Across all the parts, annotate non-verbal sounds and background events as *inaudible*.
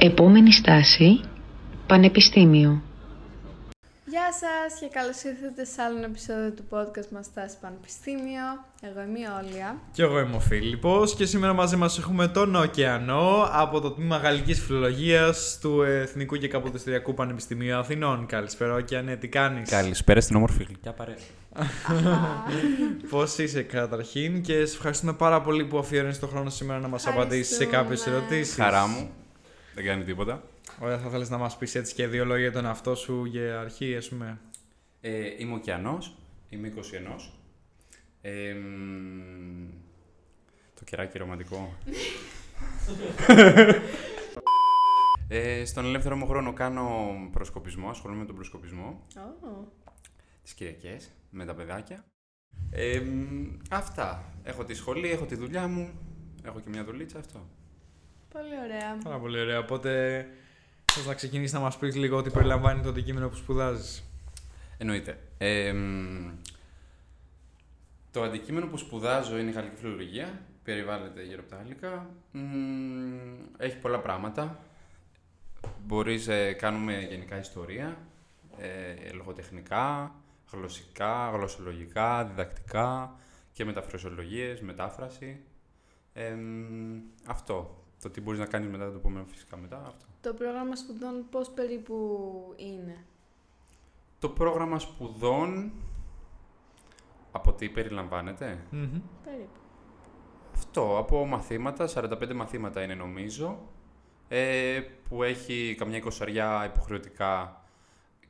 Επόμενη στάση, Πανεπιστήμιο. Γεια σας και καλώς ήρθατε σε άλλο επεισόδιο του podcast μας Στάση Πανεπιστήμιο. Εγώ είμαι η Όλια. Και εγώ είμαι ο Φίλιππος και σήμερα μαζί μας έχουμε τον Ωκεανό από το Τμήμα Γαλλικής Φιλολογίας του Εθνικού και Καποδιστριακού Πανεπιστημίου Αθηνών. Καλησπέρα Ωκεανέ, τι κάνεις; Καλησπέρα στην όμορφη γλυκιά παρέα. *laughs* Πώς είσαι καταρχήν και σε ευχαριστούμε πάρα πολύ που αφιέρωνες τον χρόνο σήμερα να μας απαντήσεις σε κάποιες ερωτήσεις. Χαρά μου. Δεν κάνει τίποτα. Ωραία, θα θέλεις να μας πεις έτσι και δύο λόγια για τον εαυτό σου για αρχή, ας πούμε. Ε, είμαι ωκεανός, είμαι 21. Ε, μ, το κεράκι ρομαντικό. *laughs* ε, στον ελεύθερο μου χρόνο κάνω προσκοπισμό, ασχολούμαι με τον προσκοπισμό Oh. τις Κυριακές, με τα παιδάκια. Ε, μ, αυτά. Έχω τη σχολή, έχω τη δουλειά μου, έχω και μια δουλίτσα, αυτό. Πολύ ωραία. Πάρα πολύ ωραία, οπότε θες να ξεκινήσεις να μας πεις λίγο τι περιλαμβάνει το αντικείμενο που σπουδάζεις; Εννοείται. Ε, μ, το αντικείμενο που σπουδάζω είναι η γαλλική φιλολογία. Περιβάλλεται γύρω από τα γαλλικά. Μ, έχει πολλά πράγματα. Μπορείς, ε, κάνουμε γενικά ιστορία, ε, λογοτεχνικά, γλωσσικά, γλωσσολογικά, διδακτικά και μεταφρασιολογίες, μετάφραση. Ε, μ, αυτό. Το τι μπορείς να κάνεις μετά το επόμενο φυσικά μετά, αυτό. Το πρόγραμμα σπουδών πώς περίπου είναι; Το πρόγραμμα σπουδών από τι περιλαμβάνεται; Μμμ. Περίπου. Αυτό, από μαθήματα, 45 μαθήματα είναι νομίζω, ε, που έχει καμιά εικοσαριά υποχρεωτικά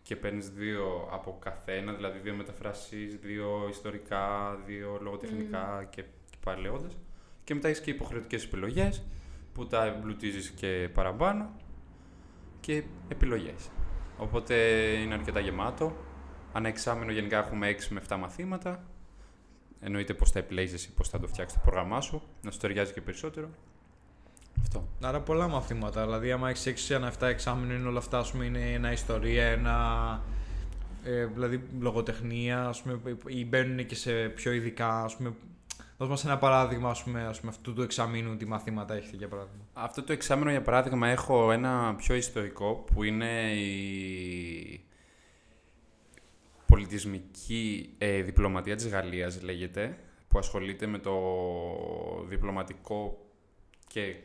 και παίρνεις δύο από καθένα, δηλαδή δύο μεταφράσεις, δύο ιστορικά, δύο λογοτεχνικά και, και πάλι λέγοντας. Και μετά έχεις και υποχρεωτικές επιλογές, που τα εμπλουτίζεις και παραπάνω και επιλογές. Οπότε είναι αρκετά γεμάτο. Ανά εξάμεινο γενικά έχουμε 6 με 7 μαθήματα. Εννοείται πώ θα επιλέγεις εσύ, πώ θα το φτιάξεις το πρόγραμμά σου, να σου ταιριάζει και περισσότερο. Αυτό. Άρα πολλά μαθήματα. Δηλαδή, άμα έχεις 6 ένα 7 εξάμεινο, είναι όλα αυτά, ας πούμε, είναι ένα ιστορία, ένα. Ε, δηλαδή, λογοτεχνία, ας πούμε, ή μπαίνουν και σε πιο ειδικά, ας πούμε. Δώσ' μας ένα παράδειγμα, ας πούμε, ας πούμε, αυτού του εξαμήνου, τι μαθήματα έχετε, για παράδειγμα. Αυτό το εξάμεινο, για παράδειγμα, έχω ένα πιο ιστορικό που είναι η πολιτισμική ε, διπλωματία της Γαλλίας, λέγεται, που ασχολείται με το διπλωματικό και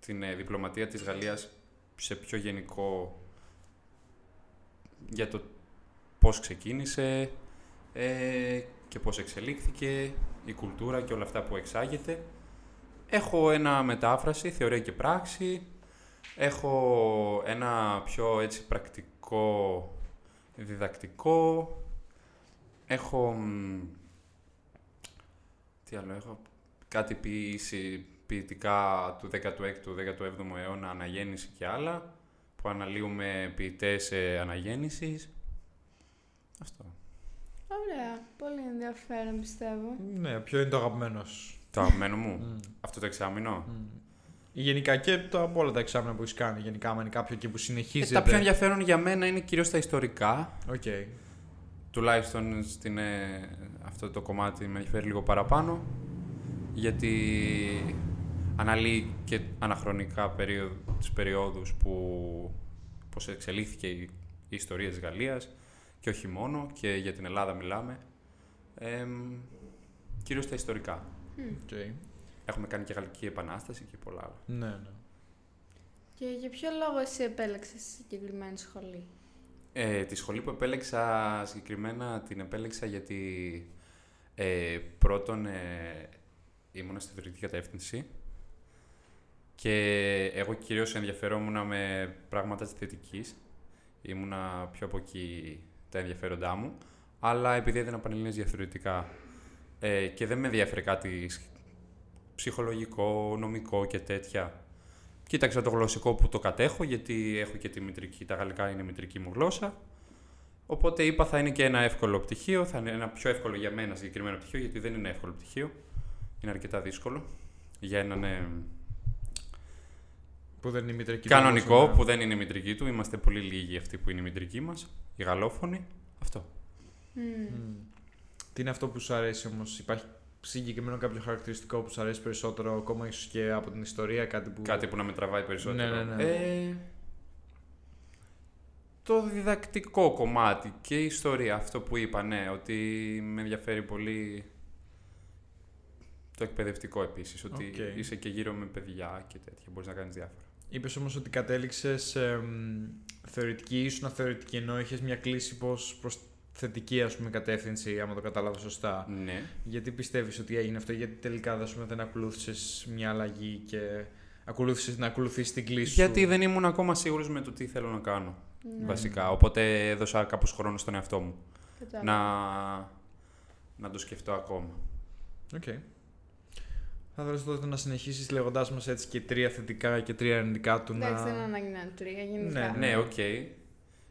την ε, διπλωματία της Γαλλίας σε πιο γενικό για το πώς ξεκίνησε ε, και πώς εξελίχθηκε, η κουλτούρα και όλα αυτά που εξάγεται. Έχω ένα μετάφραση, θεωρία και πράξη. Έχω ένα πιο έτσι πρακτικό διδακτικό. Έχω... μ, Τι άλλο έχω. Κάτι ποιήση ποιητικά του 16ου, 17ου αιώνα, αναγέννηση και άλλα, που αναλύουμε ποιητές ε, αναγέννησης. Αυτό. Ωραία. Πολύ ενδιαφέρον πιστεύω. Ναι, ποιο είναι το αγαπημένο σου; Το αγαπημένο μου; Μμ. Αυτό το εξάμηνο; Ή Γενικά και το από όλα τα εξάμηνα που έχεις κάνει. Γενικά, άμα είναι κάποιο εκεί που Ε, συνεχίζεται. τα πιο ενδιαφέρον για μένα είναι κυρίως τα ιστορικά. Οκ. Τουλάχιστον στην, ε, αυτό το κομμάτι με ενδιαφέρει λίγο παραπάνω. Γιατί αναλύει και ανά χρονική περίοδο, τις περιόδους που πώς εξελίχθηκε η, η ιστορία της Γαλλίας και όχι μόνο, και για την Ελλάδα μιλάμε. Ε, κυρίως τα ιστορικά. Οκ. Έχουμε κάνει και Γαλλική Επανάσταση και πολλά άλλα. Ναι, ναι. Και για ποιο λόγο εσύ επέλεξες συγκεκριμένη σχολή; Ε, τη σχολή που επέλεξα συγκεκριμένα την επέλεξα γιατί ε, πρώτον ε, ήμουνα στη θεωρητική κατεύθυνση και εγώ κυρίως ενδιαφερόμουν με πράγματα της θετικής. Ήμουνα πιο από εκεί τα ενδιαφέροντά μου, αλλά επειδή έδινα πανελλήνιες διαφορετικά ε, και δεν με ενδιαφέρε κάτι σ- ψυχολογικό, νομικό και τέτοια, Κοίταξα το γλωσσικό που το κατέχω, γιατί έχω και τη μητρική, τα γαλλικά είναι η μητρική μου γλώσσα. Οπότε είπα θα είναι και ένα εύκολο πτυχίο, θα είναι ένα πιο εύκολο για μένα συγκεκριμένο πτυχίο, γιατί δεν είναι εύκολο πτυχίο. Είναι αρκετά δύσκολο. Για έναν ε, Που δεν είναι η μητρική του κανονικό γλώσσα, ναι. που δεν είναι η μητρική του. Είμαστε πολύ λίγοι αυτοί που είναι η μητρική μας, οι γαλλόφωνοι. Αυτό. Μμ. Μμ. Τι είναι αυτό που σου αρέσει όμως, υπάρχει συγκεκριμένο κάποιο χαρακτηριστικό που σου αρέσει περισσότερο, ακόμα ίσως και από την ιστορία, κάτι που. Κάτι που να με τραβάει περισσότερο; Ναι, ναι, ναι. Ε, το διδακτικό κομμάτι και η ιστορία, αυτό που είπα, ναι, ότι με ενδιαφέρει πολύ το εκπαιδευτικό επίσης, ότι Οκ. είσαι και γύρω με παιδιά και τέτοια, μπορείς να κάνεις διάφορα. Είπες όμως ότι κατέληξες θεωρητική, ήσουν θεωρητική ενώ είχες μια κλίση πως προς θετική ας πούμε, κατεύθυνση, άμα το κατάλαβα σωστά. Ναι. Γιατί πιστεύεις ότι έγινε αυτό, γιατί τελικά ας πούμε, δεν ακολούθησες μια αλλαγή και ακολούθησες να ακολουθήσεις την κλίση σου; Γιατί δεν ήμουν ακόμα σίγουρος με το τι θέλω να κάνω, Ναι. βασικά. Οπότε έδωσα κάπως χρόνο στον εαυτό μου Κατάλαβα. να, να το σκεφτώ ακόμα. Οκ. Θα ήθελα τότε να συνεχίσεις λέγοντάς μας έτσι και τρία θετικά και τρία αρνητικά του Εντάξει, να... δεν είναι ανάγκη να είναι τρία, γενικά. Ναι, Ναι, οκ.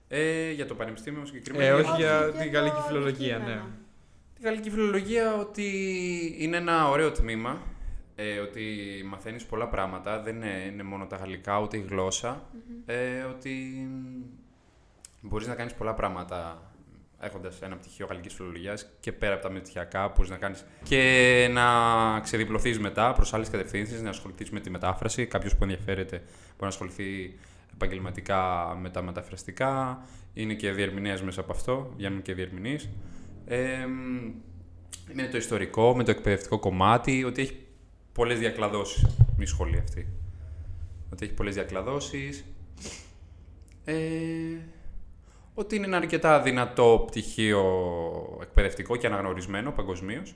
Ε, για το πανεπιστήμιο συγκεκριμένα. Ε, όχι Όχι, για για την το γαλλική φιλολογία, ναι. αντικείμενο. Τη γαλλική φιλολογία ότι είναι ένα ωραίο τμήμα, ε, ότι μαθαίνεις πολλά πράγματα, δεν είναι, είναι μόνο τα γαλλικά, ούτε η γλωσσα ε, ότι μπορείς να κάνεις πολλά πράγματα έχοντας ένα πτυχίο γαλλικής φιλολογίας και πέρα από τα μετριακά μπορείς να κάνεις και να ξεδιπλωθείς μετά προς άλλες κατευθύνσεις, να ασχοληθείς με τη μετάφραση, κάποιος που ενδιαφέρεται μπορεί να ασχοληθεί επαγγελματικά με τα μεταφραστικά, είναι και διερμηνέας μέσα από αυτό, βγαίνουν και διερμηνείς. Ε, με το ιστορικό, με το εκπαιδευτικό κομμάτι, ότι έχει πολλές διακλαδώσεις η σχολή αυτή. Ότι έχει πολλές διακλαδώσεις. Ε, ότι είναι ένα αρκετά δυνατό πτυχίο εκπαιδευτικό και αναγνωρισμένο παγκοσμίως.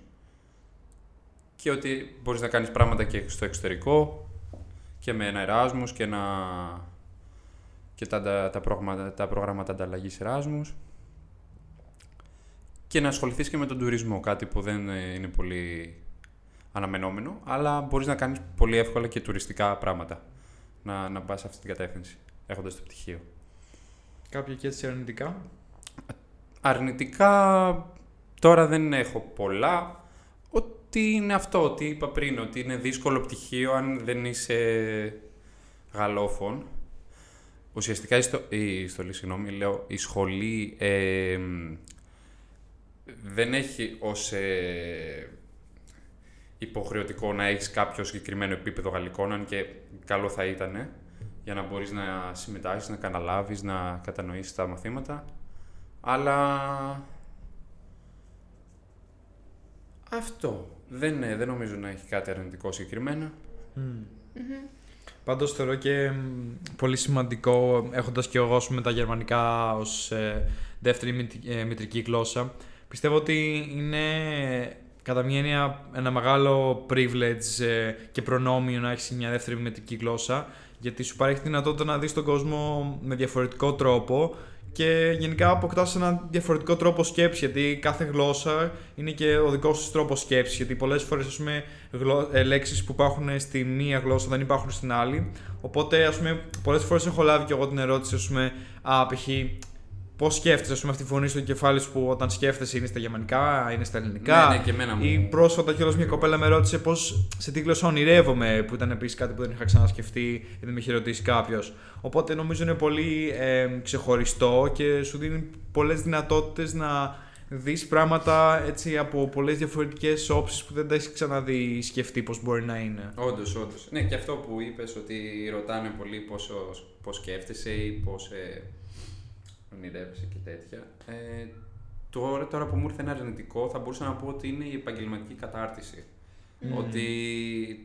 Και ότι μπορείς να κάνεις πράγματα και στο εξωτερικό και με ένα Εράσμους και, να... και τα, τα, τα, προγράμματα, τα προγράμματα ανταλλαγής Εράσμους και να ασχοληθείς και με τον τουρισμό, κάτι που δεν ε, είναι πολύ αναμενόμενο, αλλά μπορείς να κάνεις πολύ εύκολα και τουριστικά πράγματα, να, να πας σε αυτή την κατεύθυνση, έχοντας το πτυχίο. Κάποια και έτσι αρνητικά; Αρνητικά τώρα δεν έχω πολλά. Ότι είναι αυτό, ότι είπα πριν, ότι είναι δύσκολο πτυχίο αν δεν είσαι γαλλόφων. Ουσιαστικά η, στο, η στολή, συγγνώμη, λέω, η σχολή ε, δεν έχει ως ε, υποχρεωτικό να έχεις κάποιο συγκεκριμένο επίπεδο γαλλικών, αν και καλό θα ήταν για να μπορείς να συμμετάσχεις, να καταλάβεις, να κατανοήσεις τα μαθήματα. Αλλά αυτό. Δεν, ε, δεν νομίζω να έχει κάτι αρνητικό συγκεκριμένα. Πάντως θεωρώ και μ, πολύ σημαντικό, έχοντας και εγώ ας πούμε, τα γερμανικά ως ε, δεύτερη μητ- ε, μητρική γλώσσα, πιστεύω ότι είναι κατά μία έννοια ένα μεγάλο privilege ε, και προνόμιο να έχεις μια δεύτερη μητρική γλώσσα, γιατί σου παρέχει τη δυνατότητα να δεις τον κόσμο με διαφορετικό τρόπο και γενικά αποκτάς ένα διαφορετικό τρόπο σκέψης, γιατί κάθε γλώσσα είναι και ο δικός της τρόπος σκέψης, γιατί πολλές φορές ας πούμε, γλω... ε, λέξεις που υπάρχουν στη μία γλώσσα δεν υπάρχουν στην άλλη, οπότε ας πούμε, πολλές φορές έχω λάβει και εγώ την ερώτηση, ας πούμε, α, π.χ. Πώς σκέφτεσαι, ας πούμε, αυτή τη φωνή στο κεφάλι σου που όταν σκέφτεσαι είναι στα γερμανικά, είναι στα ελληνικά; Ναι, ναι, και εμένα μου. Ή πρόσφατα κιόλας μια κοπέλα με ρώτησε πώς σε τι γλώσσα ονειρεύομαι, που ήταν επίσης κάτι που δεν είχα ξανασκεφτεί ή δεν με είχε ρωτήσει κάποιος. Οπότε νομίζω είναι πολύ ε, ξεχωριστό και σου δίνει πολλές δυνατότητες να δεις πράγματα έτσι από πολλές διαφορετικές όψεις που δεν τα έχεις ξαναδεί ή σκεφτεί πώς μπορεί να είναι. Όντως, όντως. Ναι, και αυτό που είπες ότι ρωτάνε πολύ πόσο, πώς σκέφτεσαι ή πώς ε, ονειρεύεσαι και τέτοια. Ε, τώρα, τώρα που μου ήρθε ένα αρνητικό, θα μπορούσα να πω ότι είναι η επαγγελματική κατάρτιση. Ότι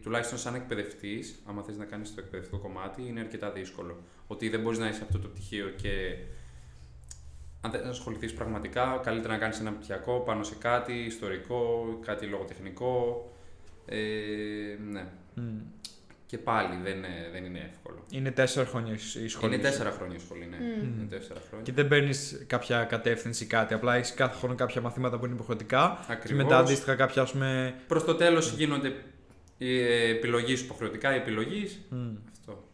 τουλάχιστον σαν εκπαιδευτής, άμα θες να κάνεις το εκπαιδευτικό κομμάτι, είναι αρκετά δύσκολο. Ότι δεν μπορείς να είσαι αυτό το πτυχίο και αν δεν ασχοληθείς πραγματικά, καλύτερα να κάνεις ένα πτυχιακό πάνω σε κάτι ιστορικό, κάτι λογοτεχνικό. Ε, ναι. Μμ. Και πάλι δεν, είναι- δεν είναι εύκολο. Είναι τέσσερα χρόνια η σχολή. Είναι σου. τέσσερα χρόνια η σχολή, ναι. Μμ. Είναι τέσσερα χρόνια. Και δεν παίρνεις κάποια κατεύθυνση κάτι. Απλά έχεις κάθε χρόνο κάποια μαθήματα που είναι υποχρεωτικά. Και Ακριβώς. μετά αντίστοιχα κάποια, ας πούμε. Προς το τέλος γίνονται οι επιλογές υποχρεωτικά, οι επιλογές. μ. Αυτό.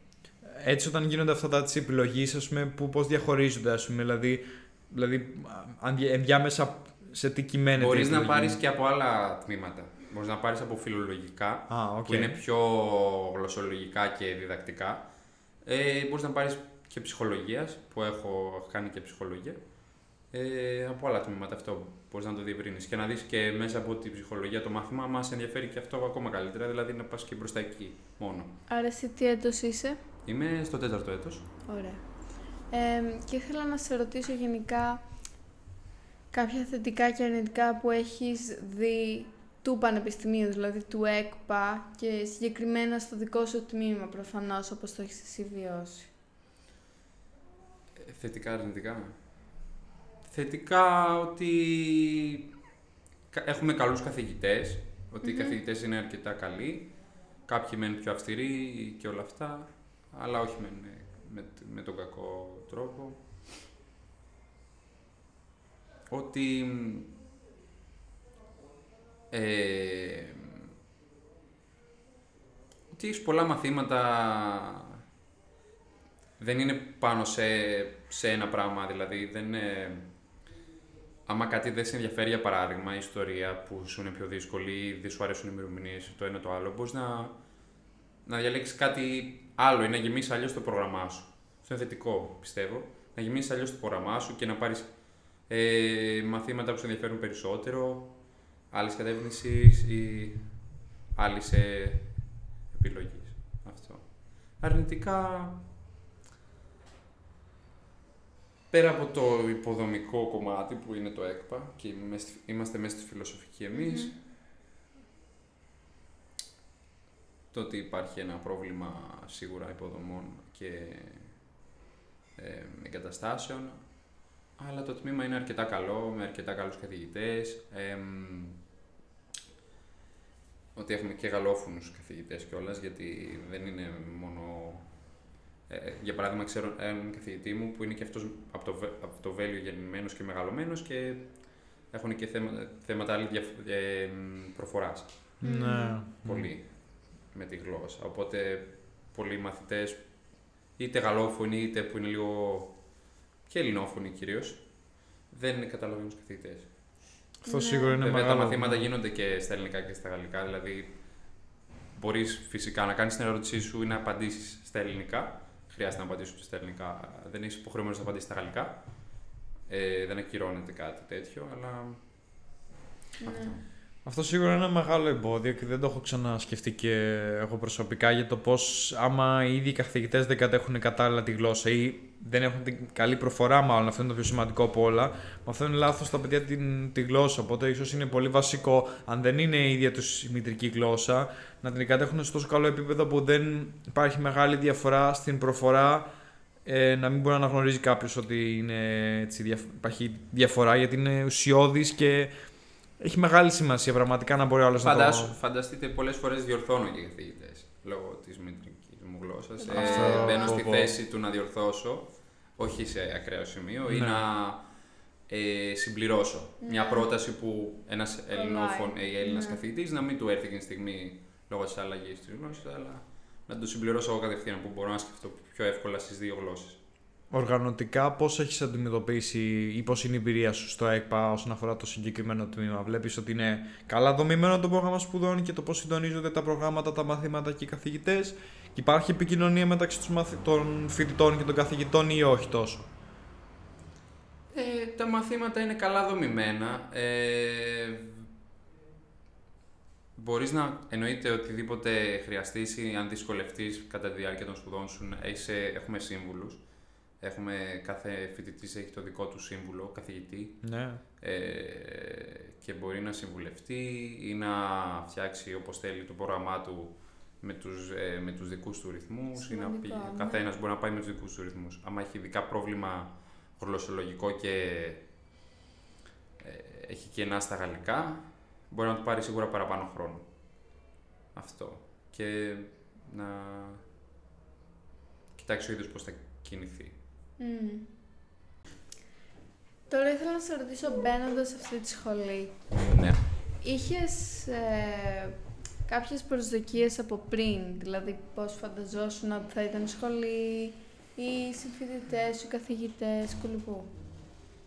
Έτσι, όταν γίνονται αυτά τα τη επιλογή, ας πούμε, που πώς διαχωρίζονται, ας πούμε, δηλαδή, δηλαδή αν δια- ενδιάμεσα σε τι κυμαίνεται. η Μπορείς να επιλογή. πάρεις και από άλλα τμήματα. Μπορείς να πάρεις από φιλολογικά, Α, οκ. που είναι πιο γλωσσολογικά και διδακτικά. Ε, μπορείς να πάρεις και ψυχολογίας, που έχω κάνει και ψυχολογία. ε, από άλλα τμήματα αυτό μπορείς να το διευρύνεις και να δεις και μέσα από την ψυχολογία το μάθημα μας ενδιαφέρει και αυτό ακόμα καλύτερα, δηλαδή να πας και μπροστά εκεί μόνο. Άρα εσύ τι έτος είσαι; Είμαι στο τέταρτο έτος. Ωραία. Ε, και ήθελα να σε ρωτήσω γενικά κάποια θετικά και αρνητικά που έχεις δει του Πανεπιστημίου, δηλαδή του ΕΚΠΑ και συγκεκριμένα στο δικό σου τμήμα προφανώς όπως το έχεις εσύ βιώσει. Ε, θετικά, αρνητικά. Θετικά ότι κα- έχουμε καλούς καθηγητές, ότι οι καθηγητές είναι αρκετά καλοί, κάποιοι μένουν πιο αυστηροί και όλα αυτά, αλλά όχι με, με, με τον κακό τρόπο. Ότι ε, ότι έχεις πολλά μαθήματα δεν είναι πάνω σε, σε ένα πράγμα, δηλαδή δεν είναι... Άμα κάτι δεν σε ενδιαφέρει, για παράδειγμα, η ιστορία που σου είναι πιο δύσκολη ή δεν σου αρέσουν οι ημερομηνίες το ένα το άλλο, μπορείς να, να διαλέξεις κάτι άλλο ή να γεμίσεις αλλιώς το πρόγραμμά σου. Αυτό είναι θετικό, πιστεύω. Να γεμίσεις αλλιώς το πρόγραμμά σου και να πάρεις ε, μαθήματα που σε ενδιαφέρουν περισσότερο, άλλης κατεύθυνσης ή άλλη επιλογής. Αυτό. Αρνητικά, πέρα από το υποδομικό κομμάτι που είναι το ΕΚΠΑ και είμαι στη- είμαστε μέσα στη φιλοσοφική εμείς, το ότι υπάρχει ένα πρόβλημα σίγουρα υποδομών και ε, εγκαταστάσεων, αλλά το τμήμα είναι αρκετά καλό, με αρκετά καλούς καθηγητές, εμ, ότι έχουμε και γαλλόφωνους καθηγητές κιόλας, γιατί δεν είναι μόνο ε, για παράδειγμα, ξέρω έναν καθηγητή μου που είναι και αυτός από το, Βε- από το Βέλιο γεννημένος και μεγαλωμένος και έχουν και θέματα, θέματα άλλη διαφ- ε, μ, προφοράς. Ναι. Πολύ με τη γλώσσα. Οπότε πολλοί μαθητές, είτε γαλλόφωνοι είτε που είναι λίγο και ελληνόφωνοι κυρίως, δεν καταλαβαίνουν τους καθηγητές. Αυτό Ναι. σίγουρα είναι Βέβαια, μεγάλο. τα μαθήματα γίνονται και στα ελληνικά και στα γαλλικά. Δηλαδή, μπορείς φυσικά να κάνεις την ερώτησή σου ή να απαντήσεις στα ελληνικά. Χρειάζεται να απαντήσει στα ελληνικά. Δεν είσαι υποχρεωμένος να απαντήσεις στα γαλλικά. Ε, δεν ακυρώνεται κάτι τέτοιο, αλλά. Αυτό. Αυτό σίγουρα είναι ένα μεγάλο εμπόδιο και δεν το έχω ξανασκεφτεί και εγώ προσωπικά για το πώς άμα οι ίδιοι καθηγητές δεν κατέχουν κατάλληλα τη γλώσσα ή δεν έχουν την καλή προφορά, μάλλον αυτό είναι το πιο σημαντικό από όλα, μαθαίνουν λάθος τα παιδιά την, τη γλώσσα. Οπότε ίσως είναι πολύ βασικό, αν δεν είναι η ίδια τους η μητρική γλώσσα, να την κατέχουν σε τόσο καλό επίπεδο που δεν υπάρχει μεγάλη διαφορά στην προφορά. Ε, να μην μπορεί να αναγνωρίζει κάποιος ότι είναι, έτσι, διαφ- υπάρχει διαφορά γιατί είναι ουσιώδης και έχει μεγάλη σημασία πραγματικά να μπορεί άλλος να Φαντάσου, το. φανταστείτε πολλές φορές διορθώνω και καθηγητές λόγω της μητρικής μου γλώσσας. Αυτό, Ε, μπαίνω πω, στη πω. θέση του να διορθώσω, όχι σε ακραίο σημείο, ή Ναι. να ε, συμπληρώσω μια πρόταση που ένας Ελληνόφων ή Έλληνας Ναι. καθηγητής να μην του έρθει εκείνη τη στιγμή λόγω της αλλαγής της γλώσσας, αλλά να το συμπληρώσω εγώ κατευθείαν που μπορώ να σκεφτώ πιο εύκολα στις δύο γλώσσες. Οργανωτικά, πώς έχεις αντιμετωπίσει ή πώς είναι η εμπειρία σου στο ΕΚΠΑ όσον αφορά το συγκεκριμένο τμήμα; Βλέπεις ότι είναι καλά δομημένο το πρόγραμμα σπουδών και το πώς συντονίζονται τα προγράμματα, τα μαθήματα και οι καθηγητές; Και υπάρχει επικοινωνία μεταξύ τους μαθη- των φοιτητών και των καθηγητών ή όχι τόσο; Ε, τα μαθήματα είναι καλά δομημένα. Ε, μπορείς να εννοείται οτιδήποτε χρειαστείς ή αν δυσκολευτείς κατά τη διάρκεια των σπουδών σου, έχεις, ε, έχουμε σύμβουλους. Έχουμε, κάθε φοιτητής έχει το δικό του σύμβουλο, καθηγητή, Ναι. ε, και μπορεί να συμβουλευτεί ή να φτιάξει όπως θέλει το πρόγραμμά του με τους, ε, με τους δικούς του ρυθμούς ή να Σημαντικό, πει, ναι. ο καθένας μπορεί να πάει με τους δικούς του ρυθμούς. Αν έχει ειδικά πρόβλημα γλωσσολογικό και ε, έχει κενά στα γαλλικά, μπορεί να του πάρει σίγουρα παραπάνω χρόνο. Αυτό. Και να κοιτάξει ο ίδιος πώς θα κινηθεί. Μμμ. Τώρα ήθελα να σε ρωτήσω μπαίνοντας σε αυτή τη σχολή. Ναι. Είχες ε, κάποιες προσδοκίες από πριν, δηλαδή πώς φανταζόσουν ότι θα ήταν η σχολή, οι συμφοιτητές σου, οι καθηγητές, κουλουπού.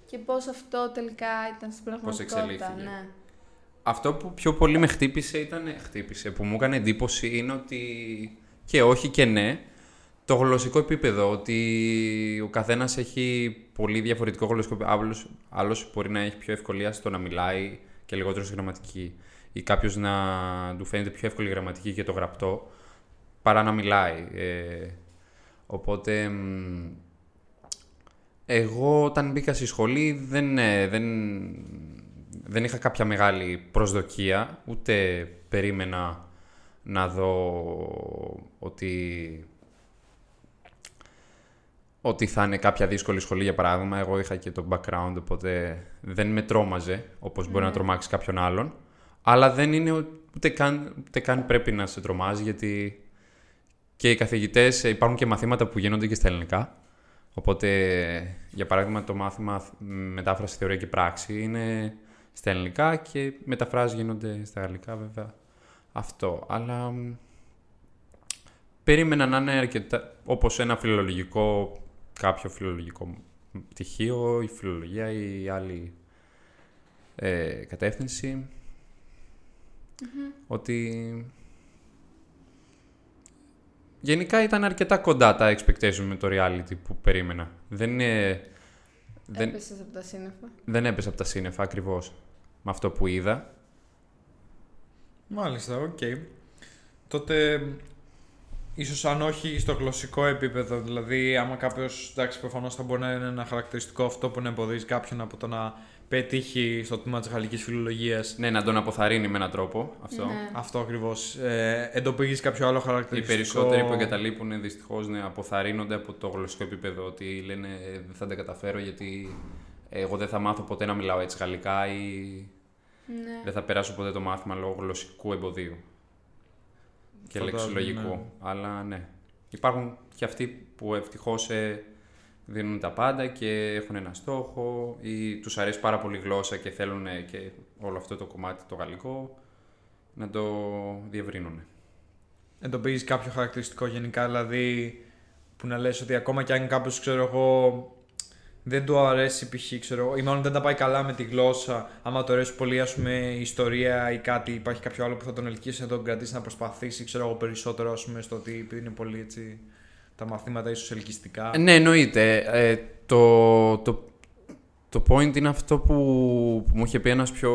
Και πώς αυτό τελικά ήταν στην πραγματικότητα. εξελίχθηκε. Ναι. Αυτό που πιο πολύ με χτύπησε ήταν. Χτύπησε, που μου έκανε εντύπωση είναι ότι. και όχι και ναι. Το γλωσσικό επίπεδο, ότι ο καθένας έχει πολύ διαφορετικό γλωσσικό επίπεδο. Άλλος, άλλος μπορεί να έχει πιο ευκολία στο να μιλάει και λιγότερο στη γραμματική. Ή κάποιος να του φαίνεται πιο εύκολη η γραμματική και το γραπτό παρά να μιλάει. Ε, οπότε, μ, εγώ όταν μπήκα στη σχολή δεν, ε, δεν, δεν είχα κάποια μεγάλη προσδοκία, ούτε περίμενα να δω ότι, ότι θα είναι κάποια δύσκολη σχολή για παράδειγμα. Εγώ είχα και το background, οπότε δεν με τρόμαζε όπως μπορεί να τρομάξει κάποιον άλλον. Αλλά δεν είναι ούτε καν, ούτε καν πρέπει να σε τρομάζει, γιατί και οι καθηγητές, ε, υπάρχουν και μαθήματα που γίνονται και στα ελληνικά. Οπότε, για παράδειγμα, το μάθημα μετάφραση θεωρία και πράξη είναι στα ελληνικά και μεταφράσεις γίνονται στα γαλλικά, βέβαια. Αυτό. Αλλά μ, περίμενα να είναι αρκετά, όπως ένα φιλολογικό, κάποιο φιλολογικό πτυχίο, η φιλολογία ή η άλλη ε, κατεύθυνση. Ότι γενικά ήταν αρκετά κοντά τα expectations με το reality που περίμενα. Δεν είναι... Δεν, Έπεσες από τα σύννεφα. δεν έπεσε από τα σύννεφα ακριβώς με αυτό που είδα. Μάλιστα, οκ. Τότε, ίσως αν όχι στο γλωσσικό επίπεδο, δηλαδή άμα κάποιος, εντάξει, προφανώς θα μπορεί να είναι ένα χαρακτηριστικό αυτό που να εμποδίζει κάποιον από το να πετύχει στο τμήμα της γαλλικής φιλολογίας. Ναι, να τον αποθαρρύνει με έναν τρόπο αυτό. Ναι. Αυτό ακριβώς. Ε, εντοπίζεις κάποιο άλλο Οι χαρακτηριστικό. περισσότεροι που εγκαταλείπουν δυστυχώς ναι, αποθαρρύνονται από το γλωσσικό επίπεδο. Ότι λένε «Ε, δεν θα τα καταφέρω γιατί εγώ δεν θα μάθω ποτέ να μιλάω έτσι γαλλικά ή Ναι. δεν θα περάσω ποτέ το μάθημα λόγω γλωσσικού εμποδίου και Φαντάζομαι, λεξιλογικού. ναι. Αλλά ναι. Υπάρχουν και αυτοί που ευτυχώς δίνουν τα πάντα και έχουν ένα στόχο ή τους αρέσει πάρα πολύ η γλώσσα και θέλουν ε, και όλο αυτό το κομμάτι το γαλλικό να το διευρύνουν. Εντοπίζεις κάποιο χαρακτηριστικό γενικά, δηλαδή που να λες ότι ακόμα και αν κάποιος, ξέρω εγώ, δεν του αρέσει π.χ. ξέρω εγώ, ή μάλλον δεν τα πάει καλά με τη γλώσσα, άμα του αρέσει πολύ ας πούμε η ιστορία ή κάτι, υπάρχει κάποιο άλλο που θα τον ελκύσει να τον κρατήσει να προσπαθήσει, ξέρω εγώ, περισσότερο ας πούμε στο ότι επειδή είναι πολύ έτσι τα μαθήματα ίσως ελκυστικά. Ε, Ναι, εννοείται. Ε, το, το, το point είναι αυτό που, που μου είχε πει ένας πιο...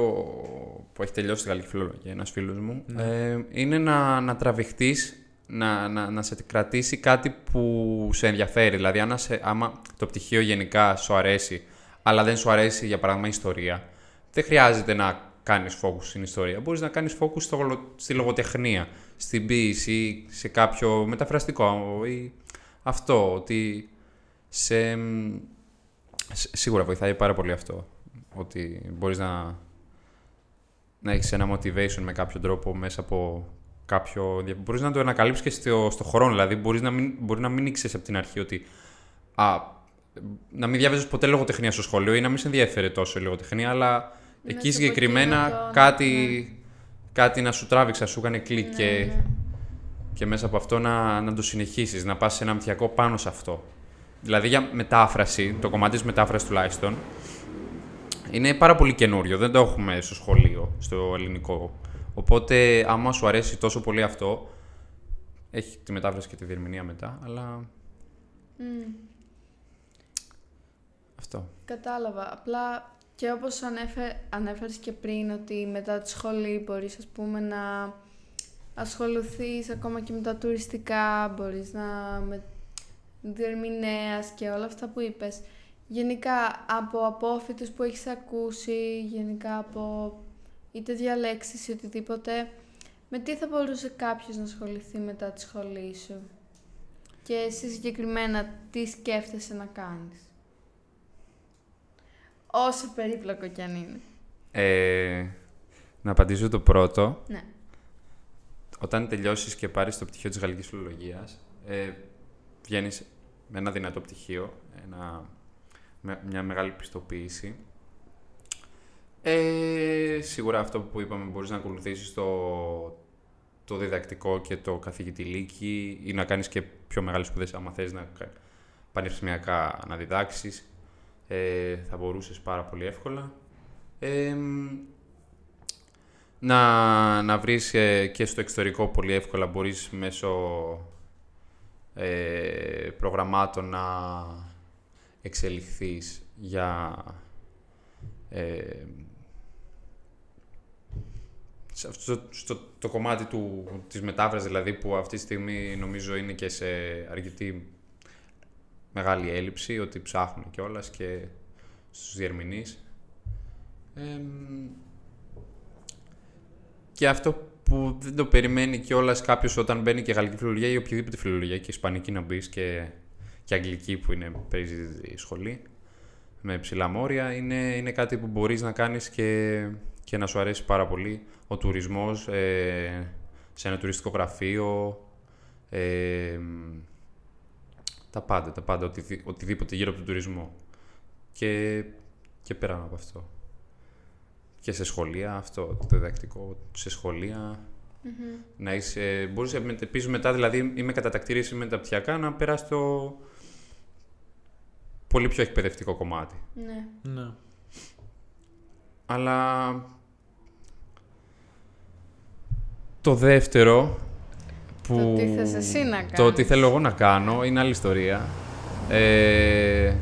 που έχει τελειώσει τη γαλλική φιλολογία, ένας φίλος μου. Ε, είναι να, να τραβηχτείς, να, να, να σε κρατήσει κάτι που σε ενδιαφέρει. Δηλαδή, αν σε, άμα το πτυχίο γενικά σου αρέσει, αλλά δεν σου αρέσει, για παράδειγμα, η ιστορία, δεν χρειάζεται να κάνεις focus στην ιστορία. Μπορείς να κάνεις focus στο, γλω- στη λογοτεχνία, στην ποίηση ή σε κάποιο μεταφραστικό ή αυτό, ότι σε, σ- σίγουρα βοηθάει πάρα πολύ αυτό. Ότι μπορείς να, να έχεις ένα motivation με κάποιο τρόπο μέσα από κάποιο... δια- Μπορείς να το ανακαλύψεις και στο, στο χρόνο, δηλαδή μπορείς να μην, μπορεί να μην ήξερες από την αρχή ότι α, να μην διάβαζες ποτέ λογοτεχνία στο σχολείο ή να μην σε ενδιαφέρε τόσο η λογοτεχνία, αλλά Μέσα εκεί από συγκεκριμένα εκείνο το- κάτι, κάτι να σου τράβηξε, να σου έκανε κλικ Ναι, και ναι. και μέσα από αυτό να, να το συνεχίσεις, να πας σε ένα μυθιακό πάνω σε αυτό. Δηλαδή για μετάφραση, το κομμάτι της μετάφρασης τουλάχιστον, είναι πάρα πολύ καινούριο, δεν το έχουμε στο σχολείο, στο ελληνικό. Οπότε άμα σου αρέσει τόσο πολύ αυτό, έχει τη μετάφραση και τη διερμηνία μετά, αλλά Μμ. αυτό. Κατάλαβα. Απλά και όπως ανέφε, ανέφερες και πριν ότι μετά τη σχολή μπορείς ας πούμε να ασχοληθείς ακόμα και με τα τουριστικά, μπορείς να με διερμηνέας και όλα αυτά που είπες. Γενικά από απόφοιτους που έχεις ακούσει, γενικά από είτε διαλέξεις ή οτιδήποτε, με τι θα μπορούσε κάποιος να ασχοληθεί μετά τη σχολή σου. Και εσύ συγκεκριμένα τι σκέφτεσαι να κάνεις. Όσο περίπλοκο κι αν είναι. Ε, να απαντήσω το πρώτο. Ναι. Όταν τελειώσεις και πάρεις το πτυχίο της γαλλικής φιλολογίας, ε, βγαίνεις με ένα δυνατό πτυχίο, ένα, με, μια μεγάλη πιστοποίηση. Ε, σίγουρα αυτό που είπαμε μπορείς να ακολουθήσεις το, το διδακτικό και το καθηγητή λύκη ή να κάνεις και πιο μεγάλες σπουδές άμα θες να κα- πανεπιστημιακά να διδάξεις. Ε, θα μπορούσες πάρα πολύ εύκολα. Ε, να, να βρεις ε, και στο εξωτερικό πολύ εύκολα μπορείς μέσω ε, προγραμμάτων να εξελιχθείς για ε, σε αυτό στο, το κομμάτι του, της μετάφρασης δηλαδή που αυτή τη στιγμή νομίζω είναι και σε αρκετή μεγάλη έλλειψη ότι ψάχνουν κιόλας και στους διερμηνείς. και αυτό που δεν το περιμένει κιόλας κάποιος όταν μπαίνει και γαλλική φιλολογία ή οποιαδήποτε φιλολογία και ισπανική να μπεις και, και αγγλική που είναι παίζει σχολή με ψηλά μόρια είναι, είναι κάτι που μπορείς να κάνεις και, και να σου αρέσει πάρα πολύ. Ο τουρισμός ε, σε ένα τουριστικό γραφείο, ε, τα πάντα, τα πάντα, οτιδήποτε γύρω από τον τουρισμό. Και, και πέραν από αυτό. Και σε σχολεία, αυτό το διδακτικό, σε σχολεία. Mm-hmm. Να είσαι, μπορείς επίσης μετά, δηλαδή είμαι κατατακτήρηση μεταπτυχιακά, να περάσει το πολύ πιο εκπαιδευτικό κομμάτι. Ναι. ναι. Αλλά το δεύτερο που... Το τι θες εσύ να κάνεις. Το τι θέλω εγώ να κάνω είναι άλλη ιστορία. Ε...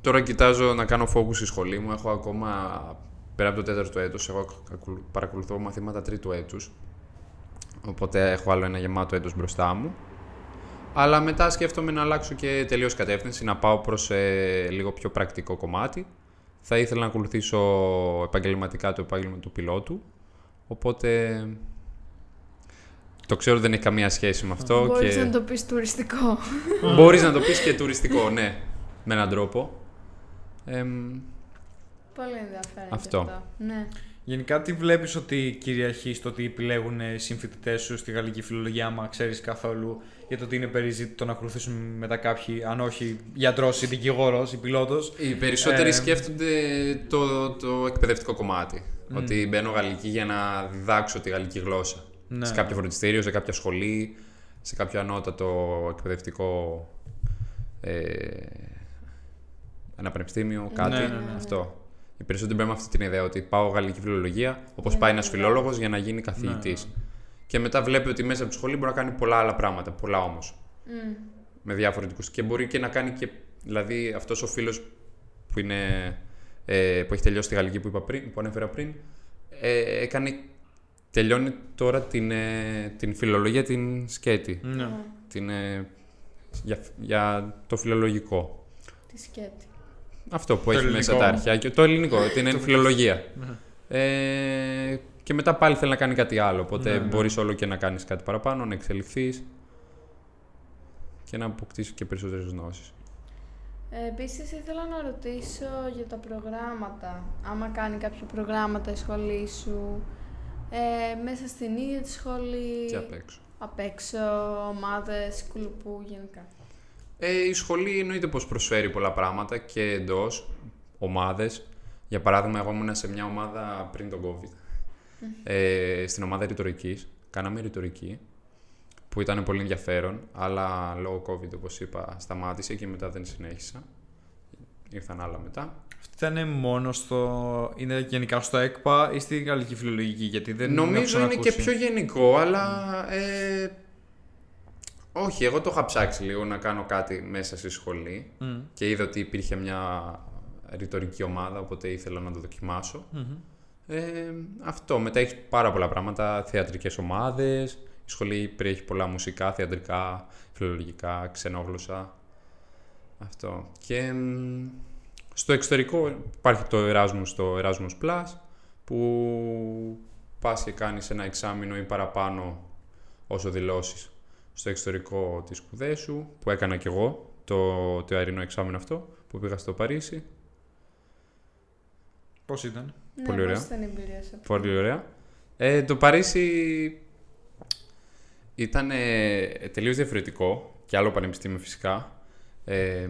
Τώρα κοιτάζω να κάνω focus στη σχολή μου. Έχω ακόμα, πέρα από το τέταρτο έτος, εγώ παρακολουθώ μαθήματα τρίτου έτους. Οπότε έχω άλλο ένα γεμάτο έτος μπροστά μου. Αλλά μετά σκέφτομαι να αλλάξω και τελείως κατεύθυνση, να πάω προς ε, λίγο πιο πρακτικό κομμάτι. Θα ήθελα να ακολουθήσω επαγγελματικά το επάγγελμα του πιλότου. Οπότε το ξέρω ότι δεν έχει καμία σχέση με αυτό. Μπορείς και... να το πεις τουριστικό. *laughs* Μπορείς να το πεις και τουριστικό, ναι. Με έναν τρόπο. Πολύ ενδιαφέρον αυτό. αυτό. Ναι. Γενικά, τι βλέπεις ότι κυριαρχεί στο ότι επιλέγουν οι συμφοιτητές σου στη γαλλική φιλολογία, άμα ξέρεις καθόλου για το ότι είναι περίζητο το να ακολουθήσουν μετά κάποιοι, αν όχι γιατρός ή δικηγόρος ή πιλότος. Οι περισσότεροι ε... σκέφτονται το, το εκπαιδευτικό κομμάτι. Ότι μπαίνω γαλλική για να διδάξω τη γαλλική γλώσσα. Ναι. Σε κάποιο φροντιστήριο, σε κάποια σχολή, σε κάποιο ανώτατο εκπαιδευτικό. Ε, ένα πανεπιστήμιο, κάτι. Ναι, ναι, ναι. Αυτό. Οι περισσότεροι μπαίνουν με αυτή την ιδέα ότι πάω γαλλική φιλολογία, όπως πάει ένας φιλόλογος για να γίνει καθηγητής. Και μετά βλέπει ότι μέσα από τη σχολή μπορεί να κάνει πολλά άλλα πράγματα. Πολλά όμως. Mm. Με διαφορετικού. Και μπορεί και να κάνει και. Δηλαδή, αυτός ο φίλος που, είναι, ε, που έχει τελειώσει τη γαλλική που, είπα πριν, που ανέφερα πριν, ε, έκανε, τελειώνει τώρα την, ε, την φιλολογία την σκέτη. Ναι. Την, ε, για, για το φιλολογικό. Τη σκέτη. Αυτό που έχει μέσα τα αρχαία. Και το ελληνικό, την φιλολογία. Ναι. ε, και μετά πάλι θέλει να κάνει κάτι άλλο. Οπότε ναι, ναι. μπορείς όλο και να κάνεις κάτι παραπάνω, να εξελιχθείς και να αποκτήσεις και περισσότερες γνώσεις. Ε, Επίσης, ήθελα να ρωτήσω για τα προγράμματα. Άμα κάνει κάποια προγράμματα η σχολή σου ε, μέσα στην ίδια τη σχολή. Και απ' έξω. Απ' έξω, ομάδες, κουλουπού γενικά. Ε, η σχολή εννοείται πως προσφέρει πολλά πράγματα και εντός, ομάδες. Για παράδειγμα, εγώ ήμουν σε μια ομάδα πριν τον COVID. Ε, στην ομάδα ρητορικής. Κάναμε ρητορική, που ήταν πολύ ενδιαφέρον, αλλά λόγω COVID, όπως είπα, σταμάτησε και μετά δεν συνέχισα. Ήρθαν άλλα μετά. Αυτό ήταν μόνο στο. είναι γενικά στο ΕΚΠΑ ή στη γαλλική φιλολογική, γιατί δεν Νομίζω είναι και πιο γενικό, αλλά ε, όχι, εγώ το είχα ψάξει λίγο να κάνω κάτι μέσα στη σχολή και είδα ότι υπήρχε μια ρητορική ομάδα, οπότε ήθελα να το δοκιμασω Ε, αυτό. Μετά έχει πάρα πολλά πράγματα, θεατρικές ομάδες, η σχολή περιέχει πολλά μουσικά, θεατρικά, φιλολογικά, ξενόγλωσσα. Αυτό. Και στο εξωτερικό υπάρχει το Erasmus, το Erasmus Plus, που πας και κάνεις ένα εξάμεινο ή παραπάνω όσο δηλώσεις στο εξωτερικό της σπουδές σου, που έκανα κι εγώ το, το αερινό εξάμεινο αυτό, που πήγα στο Παρίσι. Πώς ήταν; Ναι, Πολύ ωραία. Πώς ήταν η εμπειρία σου. Πολύ ωραία. Ε, το Παρίσι ήταν ε, τελείως διαφορετικό και άλλο πανεπιστήμιο φυσικά. Ε,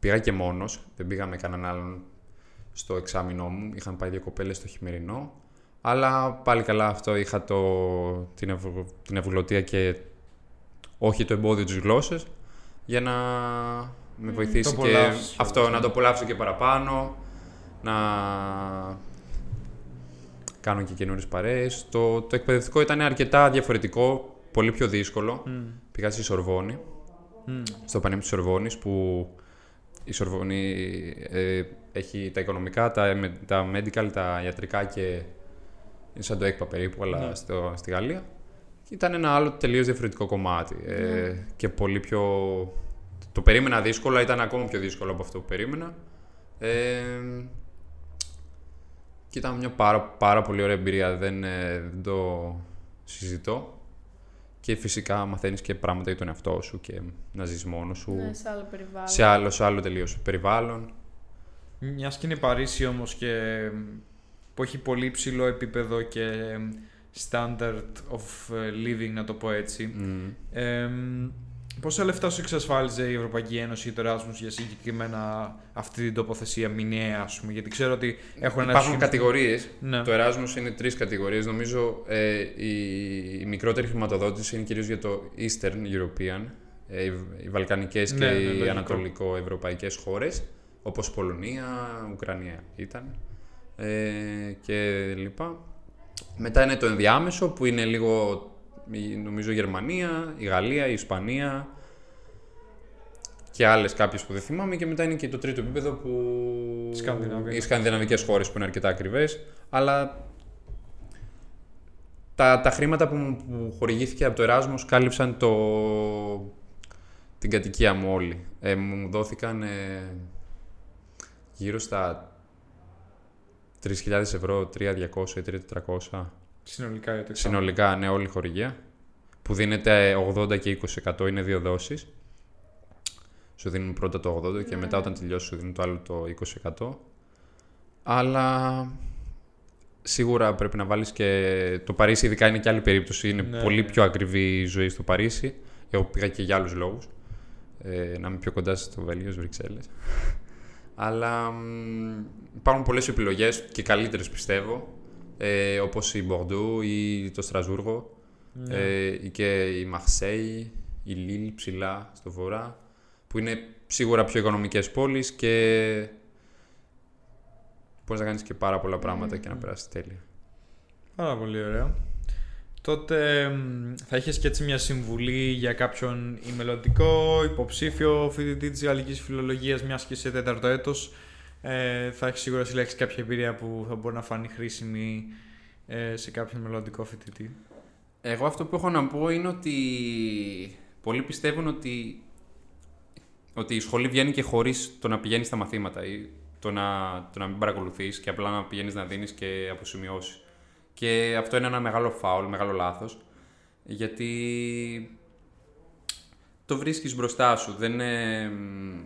πήγα και μόνος, δεν πήγα με κανέναν άλλον στο εξάμεινό μου. Είχαν πάει δύο κοπέλες στο χειμερινό. Αλλά πάλι καλά αυτό είχα το, την, ευ, την ευγλωτία και όχι το εμπόδιο της γλώσσας, για να με βοηθήσει και αυτό, να το απολαύσω και παραπάνω, να... κάνω και καινούριες παρέες. Το, το εκπαιδευτικό ήταν αρκετά διαφορετικό, πολύ πιο δύσκολο. Μμ. Πήγα στη Σορβόνη, Μμ. στο Πανεπιστήμιο Σορβόνης, που η Σορβόνη ε, έχει τα οικονομικά, τα, με- τα medical, τα ιατρικά και είναι σαν το ΕΚΠΑ περίπου, αλλά Ναι. στο, στη Γαλλία. Και ήταν ένα άλλο τελείως διαφορετικό κομμάτι ε, και πολύ πιο... Το περίμενα δύσκολο, ήταν ακόμα πιο δύσκολο από αυτό που περίμενα. Ε, και ήταν μια πάρα, πάρα πολύ ωραία εμπειρία, δεν, ε, δεν το συζητώ. Και φυσικά μαθαίνεις και πράγματα για τον εαυτό σου και να ζεις μόνος σου Ναι, σε άλλο περιβάλλον. σε άλλο, σε άλλο τελείως περιβάλλον. Μιας και είναι Παρίσι όμως και που έχει πολύ ψηλό επίπεδο και standard of living, να το πω έτσι. Μμ. Ε, πόσα λεφτά σου εξασφάλιζε η Ευρωπαϊκή Ένωση ή το Erasmus για συγκεκριμένα αυτή την τοποθεσία μηνιαία, ας πούμε, γιατί ξέρω ότι έχουν ένα Υπάρχουν σύστημα- κατηγορίες. Ναι. Το Erasmus είναι τρεις κατηγορίες. Νομίζω ε, η, η μικρότερη χρηματοδότηση είναι κυρίως για το Eastern European, ε, οι, οι Βαλκανικές Ναι, και ναι, οι λογικό. Ανατολικοευρωπαϊκές χώρες, όπως Πολωνία, Ουκρανία ήταν ε, και λοιπά. Μετά είναι το ενδιάμεσο που είναι λίγο, η- νομίζω, η Γερμανία, η Γαλλία, η Ισπανία και άλλες κάποιες που δεν θυμάμαι και μετά είναι και το τρίτο επίπεδο που... Σκανδιναβία. Οι σκανδιναβικές χώρες που είναι αρκετά ακριβές, αλλά τα, τα χρήματα που μου που χορηγήθηκε από το Erasmus κάλυψαν το, την κατοικία μου όλη. Ε, μου δόθηκαν ε, γύρω στα 3.000 ευρώ, 3.200 ή 3.400 Συνολικά για το εξάμεινο. συνολικά, ναι, όλη η χορηγία. Που δίνεται 80 και 20%, είναι δύο δόσεις. Σου δίνουν πρώτα το 80 και Ναι. μετά όταν τελειώσει σου δίνουν το άλλο το 20%. Αλλά σίγουρα πρέπει να βάλεις και το Παρίσι ειδικά είναι και άλλη περίπτωση. Είναι Ναι, πολύ ναι. πιο ακριβή η ζωή στο Παρίσι. Εγώ πήγα και για άλλους λόγους. Ε, να είμαι πιο κοντά στο Βέλγιο, στις Βρυξέλλες. Αλλά μ, υπάρχουν πολλές επιλογές και καλύτερες πιστεύω. Ε, όπως η Μπορντού ή το Στρασβούργο Ναι. ε, ή και η Μαρσέη, η Λίλ ψηλά στο βορρά που είναι σίγουρα πιο οικονομικές πόλεις και μπορείς να κάνεις και πάρα πολλά πράγματα και να περάσεις τέλεια. Πάρα πολύ ωραία. Τότε μ, θα έχεις και έτσι μια συμβουλή για κάποιον ή μελλοντικό υποψήφιο φοιτητή της γαλλικής φιλολογίας μιας και σε τέταρτο έτος. Ε, θα έχεις σίγουρα συλλέξει κάποια εμπειρία που θα μπορεί να φανεί χρήσιμη ε, σε κάποιον μελλοντικό φοιτητή. Εγώ αυτό που έχω να πω είναι ότι πολλοί πιστεύουν ότι, ότι η σχολή βγαίνει και χωρίς το να πηγαίνεις στα μαθήματα ή το να, το να μην παρακολουθείς και απλά να πηγαίνεις να δίνεις και αποσημειώσεις. Και αυτό είναι ένα μεγάλο φάουλ, μεγάλο λάθος, γιατί το βρίσκεις μπροστά σου. Δεν, ε, μ,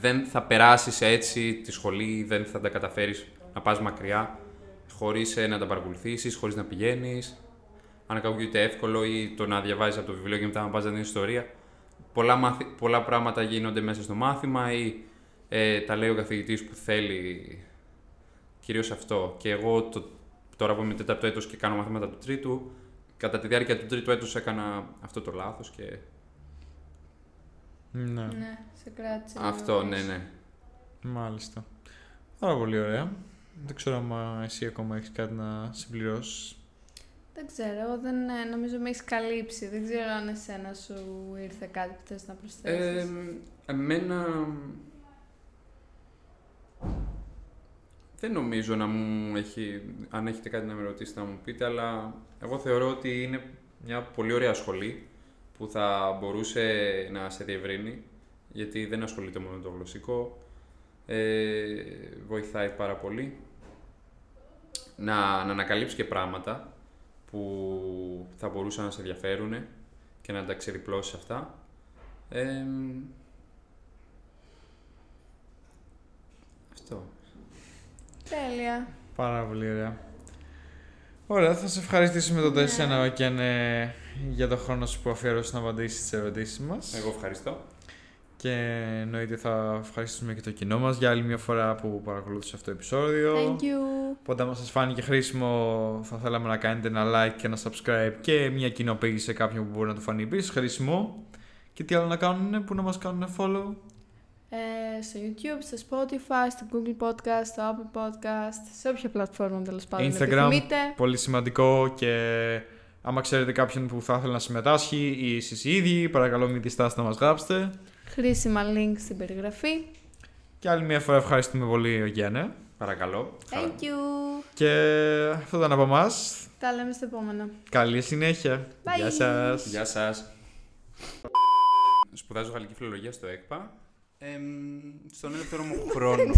δεν θα περάσεις έτσι τη σχολή, δεν θα τα καταφέρεις να πας μακριά χωρίς ε, να τα παρακολουθήσεις, χωρίς να πηγαίνεις. Αν ακούγεται εύκολο ή το να διαβάζεις από το βιβλίο και μετά να πας να δίνεις ιστορία. Πολλά, μαθη... πολλά πράγματα γίνονται μέσα στο μάθημα ή ε, τα λέει ο καθηγητής που θέλει κυρίως αυτό. Και εγώ το, τώρα που είμαι τέταρτο έτος και κάνω μαθήματα του τρίτου, κατά τη διάρκεια του τρίτου έτους έκανα αυτό το λάθος και Ναι, Ναι, σε κράτησε. αυτό, λίγο. ναι, ναι. μάλιστα. Πάρα πολύ ωραία. Δεν ξέρω αν εσύ ακόμα έχεις κάτι να συμπληρώσεις. Δεν ξέρω, εγώ δεν ε, νομίζω με έχεις καλύψει. Δεν ξέρω αν εσένα σου ήρθε κάτι που θες να προσθέσεις. Ε, εμένα δεν νομίζω να μου έχει, αν έχετε κάτι να με ρωτήσετε να μου πείτε, αλλά εγώ θεωρώ ότι είναι μια πολύ ωραία σχολή που θα μπορούσε να σε διευρύνει, γιατί δεν ασχολείται μόνο με το γλωσσικό, ε, βοηθάει πάρα πολύ να, να ανακαλύψει και πράγματα που θα μπορούσαν να σε ενδιαφέρουν και να τα ξεριπλώσεις αυτά. Ε, αυτό. Τέλεια. Πάρα πολύ ωραία. Ωραία, θα σε ευχαριστήσουμε τον Ναι. εσένα και ε, για τον χρόνο σου που αφιέρωσες να απαντήσεις τις ερωτήσεις μας. Εγώ ευχαριστώ. Και εννοείται θα ευχαριστήσουμε και το κοινό μας για άλλη μια φορά που παρακολούθησε αυτό το επεισόδιο. Thank you. Οπότε αν σας φάνηκε χρήσιμο θα θέλαμε να κάνετε ένα like και ένα subscribe και μια κοινοποίηση σε κάποιον που μπορεί να το φανεί επίσης χρήσιμο. Και τι άλλο να κάνουν, που να μας κάνουν follow; Ε, στο YouTube, στο Spotify, στο Google Podcast, στο Apple Podcast, σε όποια πλατφόρμα τέλος πάντων Instagram, επιθυμείτε. πολύ σημαντικό και άμα ξέρετε κάποιον που θα ήθελε να συμμετάσχει ή εσείς οι ίδιοι, παρακαλώ μην διστάσετε να μας γράψετε. Χρήσιμα link στην περιγραφή. Και άλλη μια φορά ευχαριστούμε πολύ, Γιάννε. Παρακαλώ. Χαρά. Thank you. Και αυτό ήταν από εμάς. Τα λέμε στο επόμενο. Καλή συνέχεια. Bye. Γεια σας. Γεια σας. Σπουδάζω γαλλική φιλολογία στο ΕΚΠΑ. Εμ, στον ελεύθερο μου *laughs* χρόνο.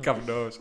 Καπνός.